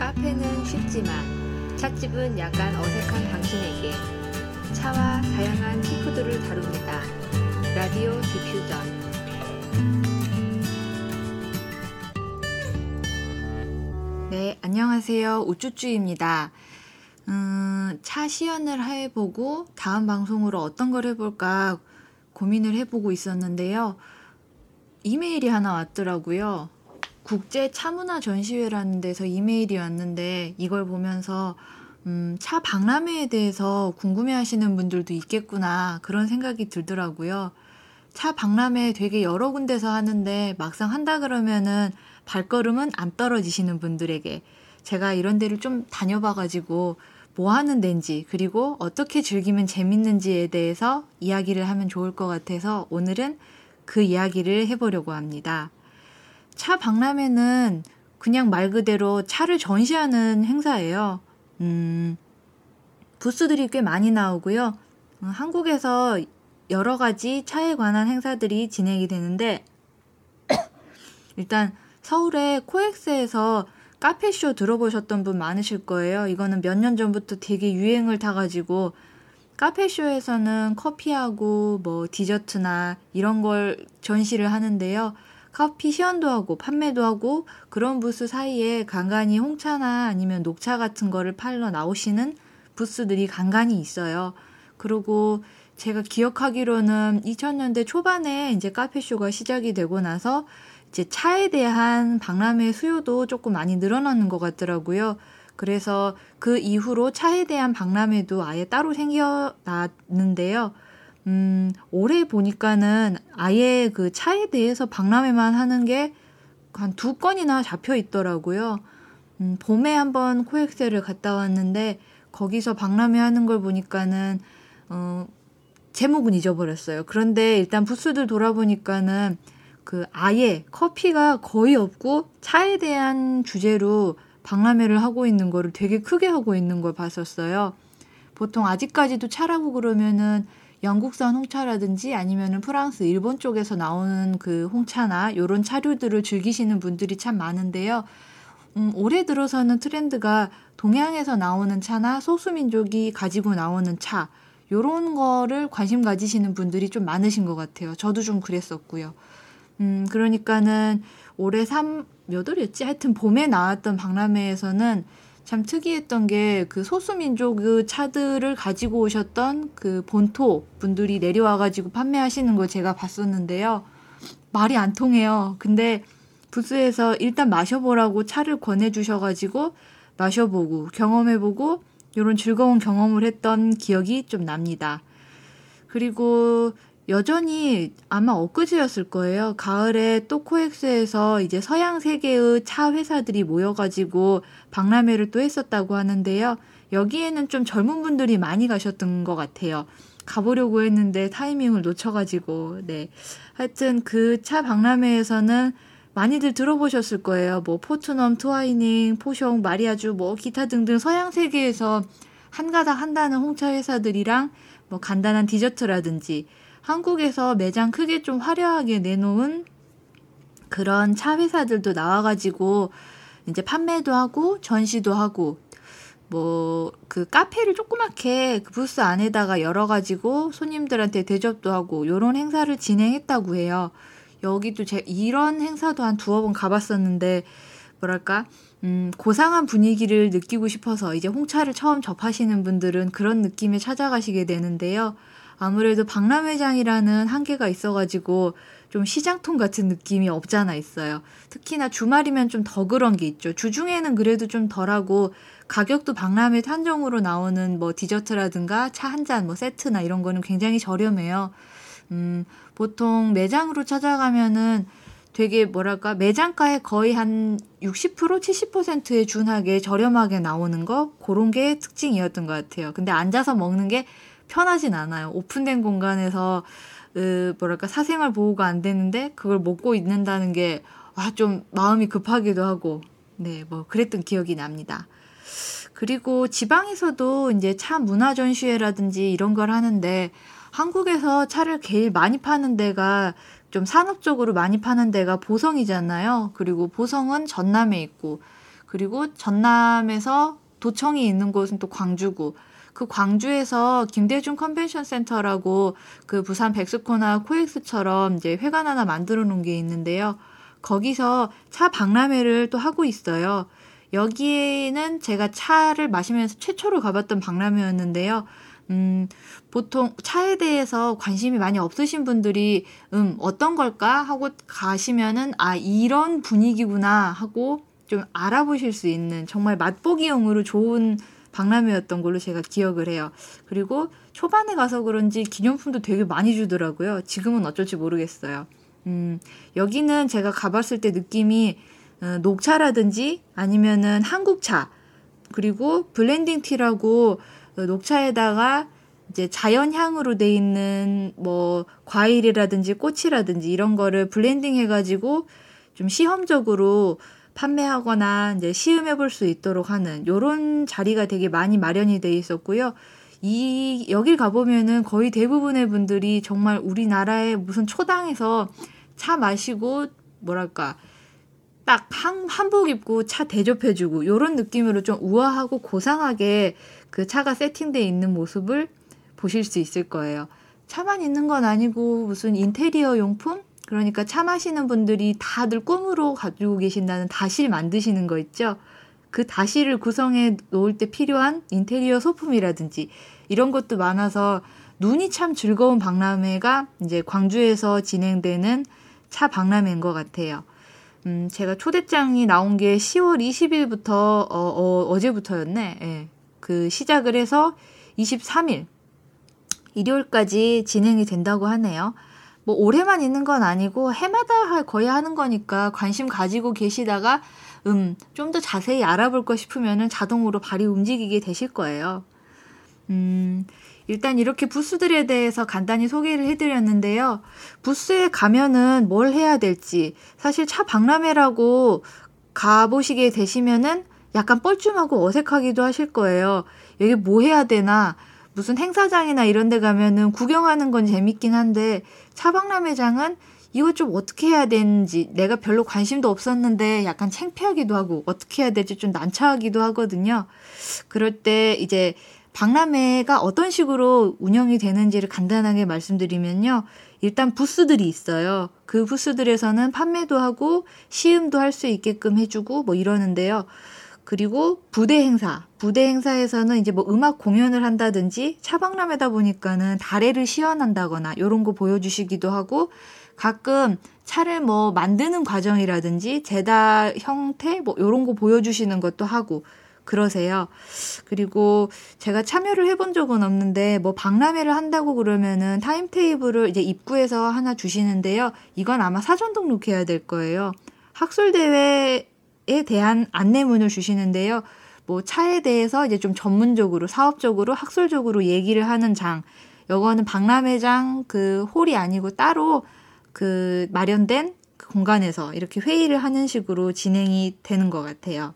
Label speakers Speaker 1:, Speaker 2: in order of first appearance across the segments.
Speaker 1: 카페는 쉽지만 찻집은 약간 어색한 당신에게 차와 다양한 티푸드를 다룹니다. 라디오 디퓨전 네, 안녕하세요. 우쭈쭈입니다. 음, 차 시연을 해보고 다음 방송으로 어떤 걸 해볼까 고민을 해보고 있었는데요. 이메일이 하나 왔더라고요. 국제 차문화 전시회라는 데서 이메일이 왔는데 이걸 보면서 음, 차 박람회에 대해서 궁금해 하시는 분들도 있겠구나 그런 생각이 들더라고요. 차 박람회 되게 여러 군데서 하는데 막상 한다 그러면은 발걸음은 안 떨어지시는 분들에게 제가 이런 데를 좀 다녀봐가지고 뭐 하는 데인지 그리고 어떻게 즐기면 재밌는지에 대해서 이야기를 하면 좋을 것 같아서 오늘은 그 이야기를 해보려고 합니다. 차 박람회는 그냥 말 그대로 차를 전시하는 행사예요. 음, 부스들이 꽤 많이 나오고요. 음, 한국에서 여러 가지 차에 관한 행사들이 진행이 되는데, 일단 서울의 코엑스에서 카페쇼 들어보셨던 분 많으실 거예요. 이거는 몇 년 전부터 되게 유행을 타가지고 카페쇼에서는 커피하고 뭐 디저트나 이런 걸 전시를 하는데요. 커피 시연도 하고 판매도 하고 그런 부스 사이에 간간히 홍차나 아니면 녹차 같은 거를 팔러 나오시는 부스들이 간간히 있어요. 그리고 제가 기억하기로는 2000년대 초반에 이제 카페쇼가 시작이 되고 나서 이제 차에 대한 박람회 수요도 조금 많이 늘어나는 것 같더라고요. 그래서 그 이후로 차에 대한 박람회도 아예 따로 생겨났는데요. 음, 올해 보니까는 아예 그 차에 대해서 박람회만 하는 게 한 두 건이나 잡혀 있더라고요. 음, 봄에 한번 코엑스를 갔다 왔는데 거기서 박람회 하는 걸 보니까는 어, 제목은 잊어버렸어요. 그런데 일단 부스들 돌아보니까는 그 아예 커피가 거의 없고 차에 대한 주제로 박람회를 하고 있는 거를 되게 크게 하고 있는 걸 봤었어요. 보통 아직까지도 차라고 그러면은 영국산 홍차라든지 아니면은 프랑스, 일본 쪽에서 나오는 그 홍차나 요런 차류들을 즐기시는 분들이 참 많은데요. 음, 올해 들어서는 트렌드가 동양에서 나오는 차나 소수민족이 가지고 나오는 차, 요런 거를 관심 가지시는 분들이 좀 많으신 것 같아요. 저도 좀 그랬었고요. 음, 그러니까는 올해 3, 몇 월이었지? 하여튼 봄에 나왔던 박람회에서는 참 특이했던 게 그 소수민족 그 차들을 가지고 오셨던 그 본토 분들이 내려와가지고 판매하시는 걸 제가 봤었는데요. 말이 안 통해요. 근데 부스에서 일단 마셔보라고 차를 권해주셔가지고 마셔보고 경험해보고 이런 즐거운 경험을 했던 기억이 좀 납니다. 그리고 여전히 아마 엊그제였을 거예요. 가을에 또 코엑스에서 이제 서양 세계의 차 회사들이 모여가지고 박람회를 또 했었다고 하는데요. 여기에는 좀 젊은 분들이 많이 가셨던 것 같아요. 가보려고 했는데 타이밍을 놓쳐가지고, 네. 하여튼 그 차 박람회에서는 많이들 들어보셨을 거예요. 뭐 포트넘, 트와이닝, 포숑, 마리아주, 뭐 기타 등등 서양 세계에서 한 가닥 한다는 홍차 회사들이랑 뭐 간단한 디저트라든지 한국에서 매장 크게 좀 화려하게 내놓은 그런 차 회사들도 나와가지고 이제 판매도 하고 전시도 하고 뭐 그 카페를 조그맣게 그 부스 안에다가 열어가지고 손님들한테 대접도 하고 요런 행사를 진행했다고 해요. 여기도 제 이런 행사도 한 두어 번 가봤었는데 뭐랄까 음, 고상한 분위기를 느끼고 싶어서 이제 홍차를 처음 접하시는 분들은 그런 느낌에 찾아가시게 되는데요. 아무래도 박람회장이라는 한계가 있어가지고 좀 시장통 같은 느낌이 없잖아 있어요. 특히나 주말이면 좀 더 그런 게 있죠. 주중에는 그래도 좀 덜하고 가격도 박람회 한정으로 나오는 뭐 디저트라든가 차 한 잔, 뭐 세트나 이런 거는 굉장히 저렴해요. 음, 보통 매장으로 찾아가면은 되게 뭐랄까 매장가에 거의 한 60% 70%에 준하게 저렴하게 나오는 거 그런 게 특징이었던 것 같아요. 근데 앉아서 먹는 게 편하진 않아요. 오픈된 공간에서 으, 뭐랄까 사생활 보호가 안 되는데 그걸 먹고 있는다는 게 아, 좀 마음이 급하기도 하고 네, 뭐 그랬던 기억이 납니다. 그리고 지방에서도 이제 차 문화 전시회라든지 이런 걸 하는데 한국에서 차를 제일 많이 파는 데가 좀 산업적으로 많이 파는 데가 보성이잖아요. 그리고 보성은 전남에 있고 그리고 전남에서 도청이 있는 곳은 또 광주고 그 광주에서 김대중 컨벤션 센터라고 그 부산 백스코나 코엑스처럼 이제 회관 하나 만들어 놓은 게 있는데요. 거기서 차 박람회를 또 하고 있어요. 여기에는 제가 차를 마시면서 최초로 가봤던 박람회였는데요. 음, 보통 차에 대해서 관심이 많이 없으신 분들이, 음, 어떤 걸까? 하고 가시면은, 아, 이런 분위기구나 하고 좀 알아보실 수 있는 정말 맛보기용으로 좋은 박람회였던 걸로 제가 기억을 해요. 그리고 초반에 가서 그런지 기념품도 되게 많이 주더라고요. 지금은 어쩔지 모르겠어요. 음, 여기는 제가 가봤을 때 느낌이 어, 녹차라든지 아니면은 한국차 그리고 블렌딩 티라고 어, 녹차에다가 이제 자연향으로 돼 있는 뭐 과일이라든지 꽃이라든지 이런 거를 블렌딩 해가지고 좀 시험적으로 판매하거나 이제 시음해 볼 수 있도록 하는 요런 자리가 되게 많이 마련이 돼 있었고요. 이 여길 가보면은 거의 대부분의 분들이 정말 우리나라의 무슨 초당에서 차 마시고 뭐랄까 딱 한, 한복 입고 차 대접해주고 요런 느낌으로 좀 우아하고 고상하게 그 차가 세팅돼 있는 모습을 보실 수 있을 거예요. 차만 있는 건 아니고 무슨 인테리어 용품 그러니까 차 마시는 분들이 다들 꿈으로 가지고 계신다는 다실 만드시는 거 있죠? 그 다실을 구성해 놓을 때 필요한 인테리어 소품이라든지 이런 것도 많아서 눈이 참 즐거운 박람회가 이제 광주에서 진행되는 차 박람회인 것 같아요. 음, 제가 초대장이 나온 게 10월 20일부터, 어, 어, 어제부터였네. 예. 그 시작을 해서 23일, 일요일까지 진행이 된다고 하네요. 뭐 올해만 있는 건 아니고 해마다 거의 하는 거니까 관심 가지고 계시다가 음, 좀 더 자세히 알아볼 거 싶으면은 자동으로 발이 움직이게 되실 거예요. 음, 일단 이렇게 부스들에 대해서 간단히 소개를 해드렸는데요. 부스에 가면은 뭘 해야 될지, 사실 차 박람회라고 가보시게 되시면은 약간 뻘쭘하고 어색하기도 하실 거예요. 여기 뭐 해야 되나, 무슨 행사장이나 이런 데 가면은 구경하는 건 재밌긴 한데 차박람회장은 이거 좀 어떻게 해야 되는지 내가 별로 관심도 없었는데 약간 창피하기도 하고 어떻게 해야 될지 좀 난처하기도 하거든요. 그럴 때 이제 박람회가 어떤 식으로 운영이 되는지를 간단하게 말씀드리면요. 일단 부스들이 있어요. 그 부스들에서는 판매도 하고 시음도 할 수 있게끔 해주고 뭐 이러는데요. 그리고 부대 행사. 부대 행사에서는 이제 뭐 음악 공연을 한다든지 차박람회다 보니까는 다래를 시연한다거나 요런 거 보여주시기도 하고 가끔 차를 뭐 만드는 과정이라든지 제다 형태 뭐 요런 거 보여주시는 것도 하고 그러세요. 그리고 제가 참여를 해본 적은 없는데 뭐 박람회를 한다고 그러면은 타임테이블을 이제 입구에서 하나 주시는데요. 이건 아마 사전 등록해야 될 거예요. 학술대회 에 대한 안내문을 주시는데요. 뭐 차에 대해서 이제 좀 전문적으로 사업적으로 학술적으로 얘기를 하는 장. 요거는 박람회장 그 홀이 아니고 따로 그 마련된 그 공간에서 이렇게 회의를 하는 식으로 진행이 되는 것 같아요.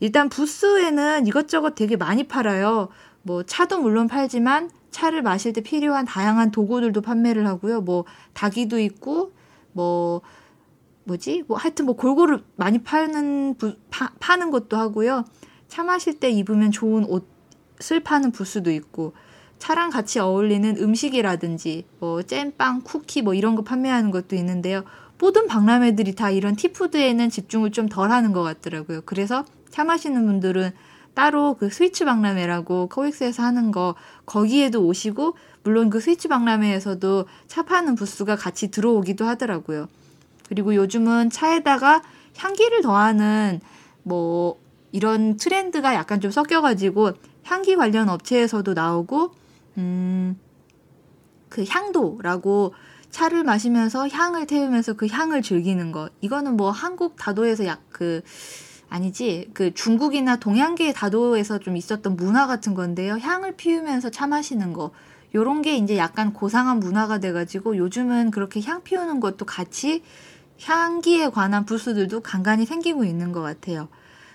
Speaker 1: 일단 부스에는 이것저것 되게 많이 팔아요. 뭐 차도 물론 팔지만 차를 마실 때 필요한 다양한 도구들도 판매를 하고요. 뭐 닭이도 있고 뭐 뭐지? 뭐 하여튼 뭐 골고루 많이 파는 부, 파, 파는 것도 하고요. 차 마실 때 입으면 좋은 옷을 파는 부스도 있고 차랑 같이 어울리는 음식이라든지 뭐 잼빵, 쿠키 뭐 이런 거 판매하는 것도 있는데요. 모든 박람회들이 다 이런 티푸드에는 집중을 좀 덜 하는 것 같더라고요. 그래서 차 마시는 분들은 따로 그 스위치 박람회라고 코엑스에서 하는 거 거기에도 오시고 물론 그 스위치 박람회에서도 차 파는 부스가 같이 들어오기도 하더라고요. 그리고 요즘은 차에다가 향기를 더하는 뭐 이런 트렌드가 약간 좀 섞여가지고 향기 관련 업체에서도 나오고 음 그 향도라고 차를 마시면서 향을 태우면서 그 향을 즐기는 거. 이거는 뭐 한국 다도에서 약 그 아니지? 그 중국이나 동양계 다도에서 좀 있었던 문화 같은 건데요. 향을 피우면서 차 마시는 거. 요런 게 이제 약간 고상한 문화가 돼가지고 요즘은 그렇게 향 피우는 것도 같이 향기에 관한 부스들도 간간히 생기고 있는 것 같아요.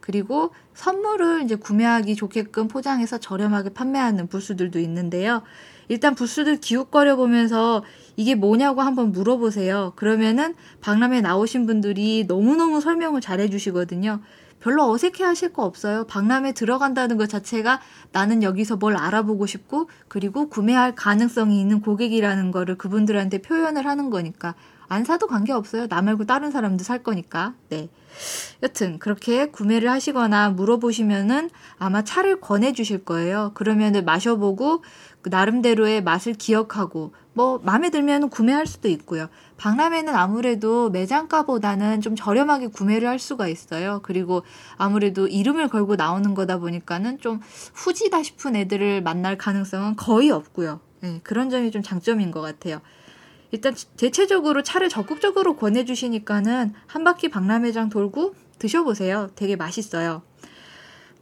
Speaker 1: 그리고 선물을 이제 구매하기 좋게끔 포장해서 저렴하게 판매하는 부스들도 있는데요. 일단 부스들 기웃거려 보면서 이게 뭐냐고 한번 물어보세요. 그러면은 박람회 나오신 분들이 너무너무 설명을 잘 해 주시거든요. 별로 어색해 하실 거 없어요. 박람회 들어간다는 것 자체가 나는 여기서 뭘 알아보고 싶고, 그리고 구매할 가능성이 있는 고객이라는 거를 그분들한테 표현을 하는 거니까. 안 사도 관계없어요. 나 말고 다른 사람도 살 거니까. 네. 여튼 그렇게 구매를 하시거나 물어보시면은 아마 차를 권해 주실 거예요. 그러면은 마셔보고 그 나름대로의 맛을 기억하고 뭐 마음에 들면 구매할 수도 있고요. 박람회는 아무래도 매장가보다는 좀 저렴하게 구매를 할 수가 있어요. 그리고 아무래도 이름을 걸고 나오는 거다 보니까는 좀 후지다 싶은 애들을 만날 가능성은 거의 없고요. 네, 그런 점이 좀 장점인 것 같아요. 일단 대체적으로 차를 적극적으로 권해주시니까는 한 바퀴 박람회장 돌고 드셔보세요. 되게 맛있어요.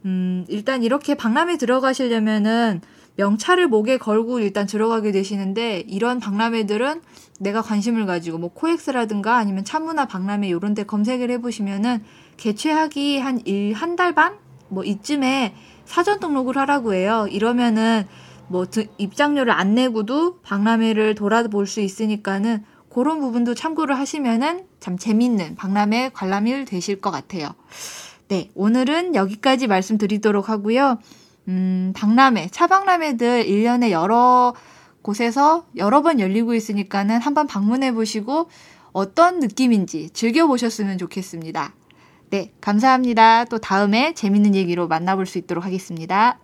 Speaker 1: 음, 일단 이렇게 박람회 들어가시려면은 명찰을 목에 걸고 일단 들어가게 되시는데 이런 박람회들은 내가 관심을 가지고 뭐 코엑스라든가 아니면 차문화 박람회 이런 데 검색을 해보시면은 개최하기 한 일, 한 달 반? 뭐 이쯤에 사전 등록을 하라고 해요. 이러면은 뭐 입장료를 안 내고도 박람회를 돌아볼 수 있으니까는 그런 부분도 참고를 하시면은 참 재밌는 박람회 관람일 되실 것 같아요. 네, 오늘은 여기까지 말씀드리도록 하고요. 음, 박람회, 차박람회들 1년에 여러 곳에서 여러 번 열리고 있으니까는 한번 방문해 보시고 어떤 느낌인지 즐겨보셨으면 좋겠습니다. 네, 감사합니다. 또 다음에 재밌는 얘기로 만나볼 수 있도록 하겠습니다.